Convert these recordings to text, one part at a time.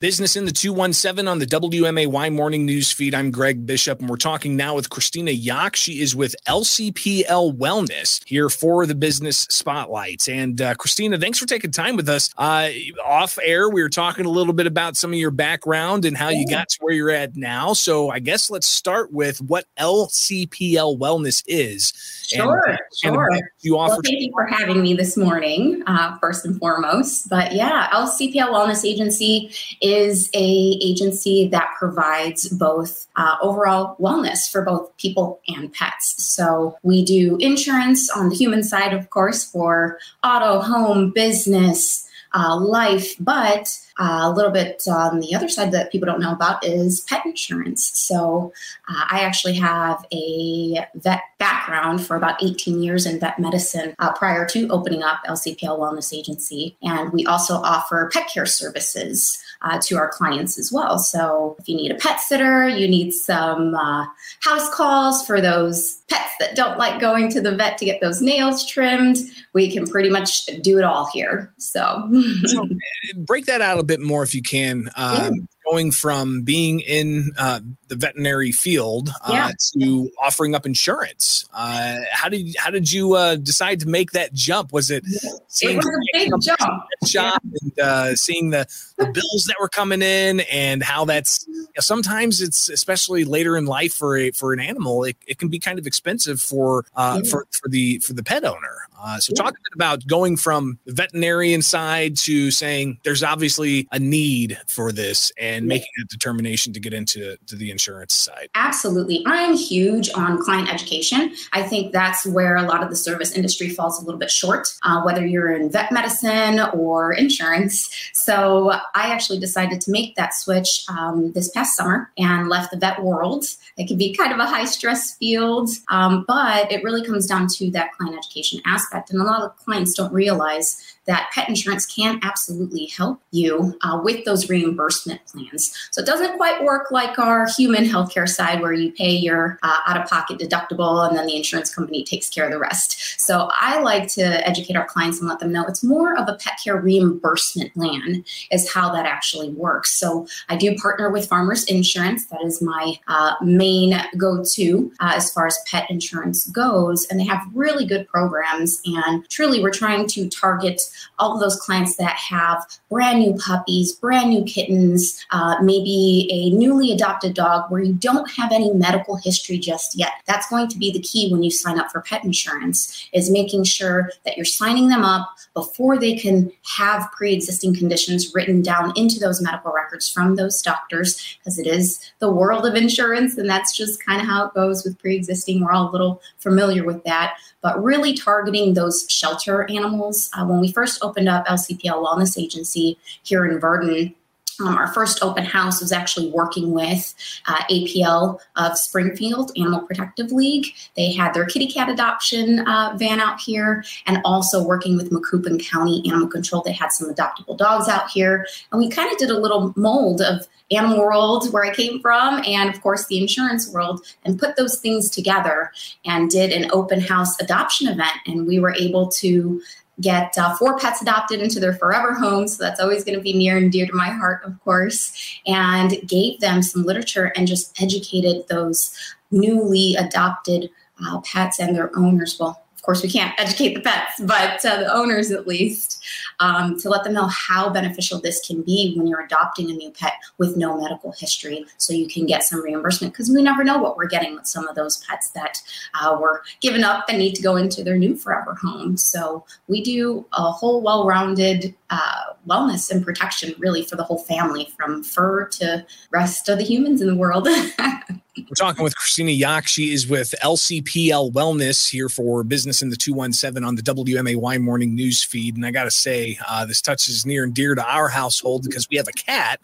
Business in the 217 on the WMAY morning news feed. I'm Greg Bishop, and we're talking now with Christina Yock. She is with LCPL Wellness here for the business spotlights. And uh, Christina, thanks for taking time with us. Uh, off air, we were talking a little bit about some of your background and how you got to where you're at now. So I guess let's start with what LCPL Wellness is. Sure, and, sure. And you offer. Well, thank you for having me this morning, uh, first and foremost. But yeah, LCPL Wellness Agency is a agency that provides both uh, overall wellness for both people and pets. So we do insurance on the human side, of course, for auto, home, business, uh, life, but uh, a little bit on the other side that people don't know about is pet insurance. So uh, I actually have a vet background for about 18 years in vet medicine uh, prior to opening up LCPL Wellness Agency. And we also offer pet care services uh, to our clients as well. So if you need a pet sitter, you need some uh, house calls for those pets that don't like going to the vet to get those nails trimmed, we can pretty much do it all here. So, so break that out a bit more if you can. Um, going from being in uh, the veterinary field uh, yeah. to offering up insurance. Uh, how did how did you uh, decide to make that jump? Was it seeing it was a big jump. Shop yeah. and uh, seeing the, the bills that were coming in and how that's you know, sometimes it's especially later in life for a for an animal it, it can be kind of expensive for uh, yeah. for for the for the pet owner. so talk a bit about going from the veterinarian side to saying there's obviously a need for this and and making a determination to get into to the insurance side? Absolutely. I'm huge on client education. I think that's where a lot of the service industry falls a little bit short, uh, whether you're in vet medicine or insurance. So I actually decided to make that switch um, this past summer and left the vet world. It can be kind of a high stress field, um, but it really comes down to that client education aspect. And a lot of clients don't realize that pet insurance can absolutely help you uh, with those reimbursement plans. So it doesn't quite work like our human healthcare side where you pay your uh, out of pocket deductible and then the insurance company takes care of the rest. So I like to educate our clients and let them know it's more of a pet care reimbursement plan, is how that actually works. So I do partner with Farmers Insurance. That is my uh, main go to uh, as far as pet insurance goes. And they have really good programs. And truly, we're trying to target all of those clients that have brand new puppies, brand new kittens, uh, maybe a newly adopted dog where you don't have any medical history just yet. That's going to be the key when you sign up for pet insurance is making sure that you're signing them up before they can have pre-existing conditions written down into those medical records from those doctors because it is the world of insurance and that's just kind of how it goes with pre-existing. We're all a little familiar with that but really targeting those shelter animals. Uh, when we first opened up LCPL Wellness Agency here in Virden, um, our first open house was actually working with uh, APL of Springfield Animal Protective League. They had their kitty cat adoption uh, van out here, and also working with Macoupin County Animal Control. They had some adoptable dogs out here, and we kind of did a little mold of animal world where I came from, and of course the insurance world, and put those things together and did an open house adoption event. And we were able to get uh, four pets adopted into their forever homes. So that's always going to be near and dear to my heart, of course, and gave them some literature and just educated those newly adopted uh, pets and their owners. Well, course, we can't educate the pets, but uh, the owners at least, um, to let them know how beneficial this can be when you're adopting a new pet with no medical history, so you can get some reimbursement because we never know what we're getting with some of those pets that uh, were given up and need to go into their new forever home. So we do a whole well-rounded uh, wellness and protection, really, for the whole family, from fur to rest of the humans in the world. We're talking with Christina Yock. She is with LCPL Wellness here for Business in the 217 on the WMAY morning news feed. And I got to say, uh, this touches near and dear to our household because we have a cat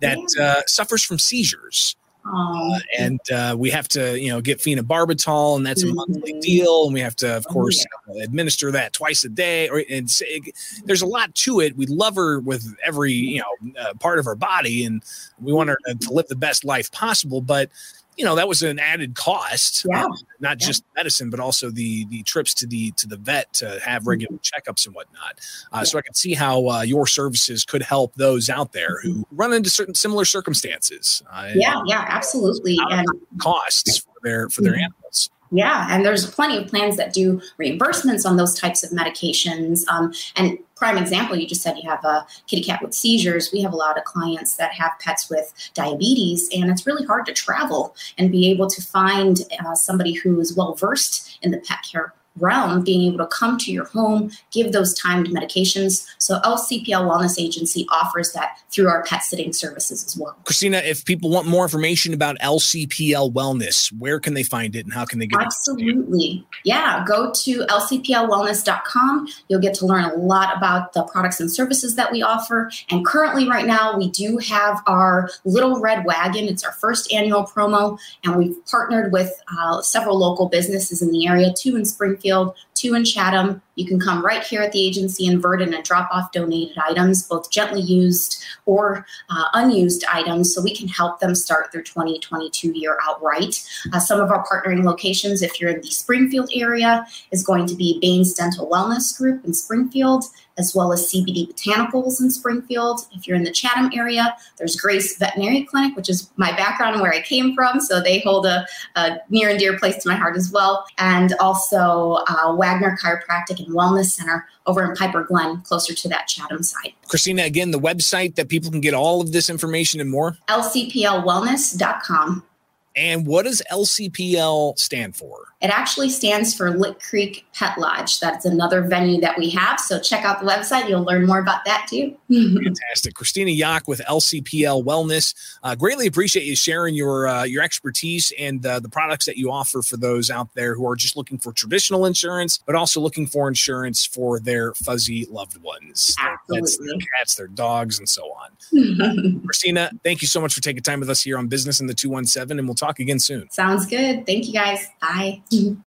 that uh, suffers from seizures. Uh, and uh, we have to, you know, get phenobarbital, and that's a monthly mm-hmm. deal, and we have to, of oh, course, yeah. administer that twice a day. Or and it, there's a lot to it. We love her with every, you know, uh, part of her body, and we want her to live the best life possible. But you know that was an added cost yeah. uh, not yeah. just medicine but also the the trips to the to the vet to have mm-hmm. regular mm-hmm. checkups and whatnot uh, yeah. so i can see how uh, your services could help those out there who mm-hmm. run into certain similar circumstances uh, yeah yeah absolutely and costs for their for their mm-hmm. animals yeah, and there's plenty of plans that do reimbursements on those types of medications. Um, and prime example, you just said you have a kitty cat with seizures. We have a lot of clients that have pets with diabetes, and it's really hard to travel and be able to find uh, somebody who is well versed in the pet care realm, being able to come to your home, give those timed medications. So LCPL Wellness Agency offers that through our pet sitting services as well. Christina, if people want more information about LCPL Wellness, where can they find it and how can they get Absolutely. It? Yeah, go to lcplwellness.com. You'll get to learn a lot about the products and services that we offer. And currently, right now, we do have our Little Red Wagon. It's our first annual promo, and we've partnered with uh, several local businesses in the area, two in Springfield Springfield, two in Chatham. You can come right here at the agency in Virden and drop off donated items, both gently used or uh, unused items, so we can help them start their 2022 year outright. Uh, some of our partnering locations, if you're in the Springfield area, is going to be Baines Dental Wellness Group in Springfield as well as CBD Botanicals in Springfield. If you're in the Chatham area, there's Grace Veterinary Clinic, which is my background and where I came from. So they hold a, a near and dear place to my heart as well. And also uh, Wagner Chiropractic and Wellness Center over in Piper Glen, closer to that Chatham side. Christina, again, the website that people can get all of this information and more? lcplwellness.com. And what does LCPL stand for? It actually stands for Lick Creek Pet Lodge. That's another venue that we have. So check out the website. You'll learn more about that too. Fantastic. Christina Yock with LCPL Wellness. Uh, greatly appreciate you sharing your uh, your expertise and uh, the products that you offer for those out there who are just looking for traditional insurance, but also looking for insurance for their fuzzy loved ones. Absolutely. Their pets, their cats, their dogs, and so on. Christina, thank you so much for taking time with us here on Business in the 217, and we'll talk again soon. Sounds good. Thank you guys. Bye mm-hmm.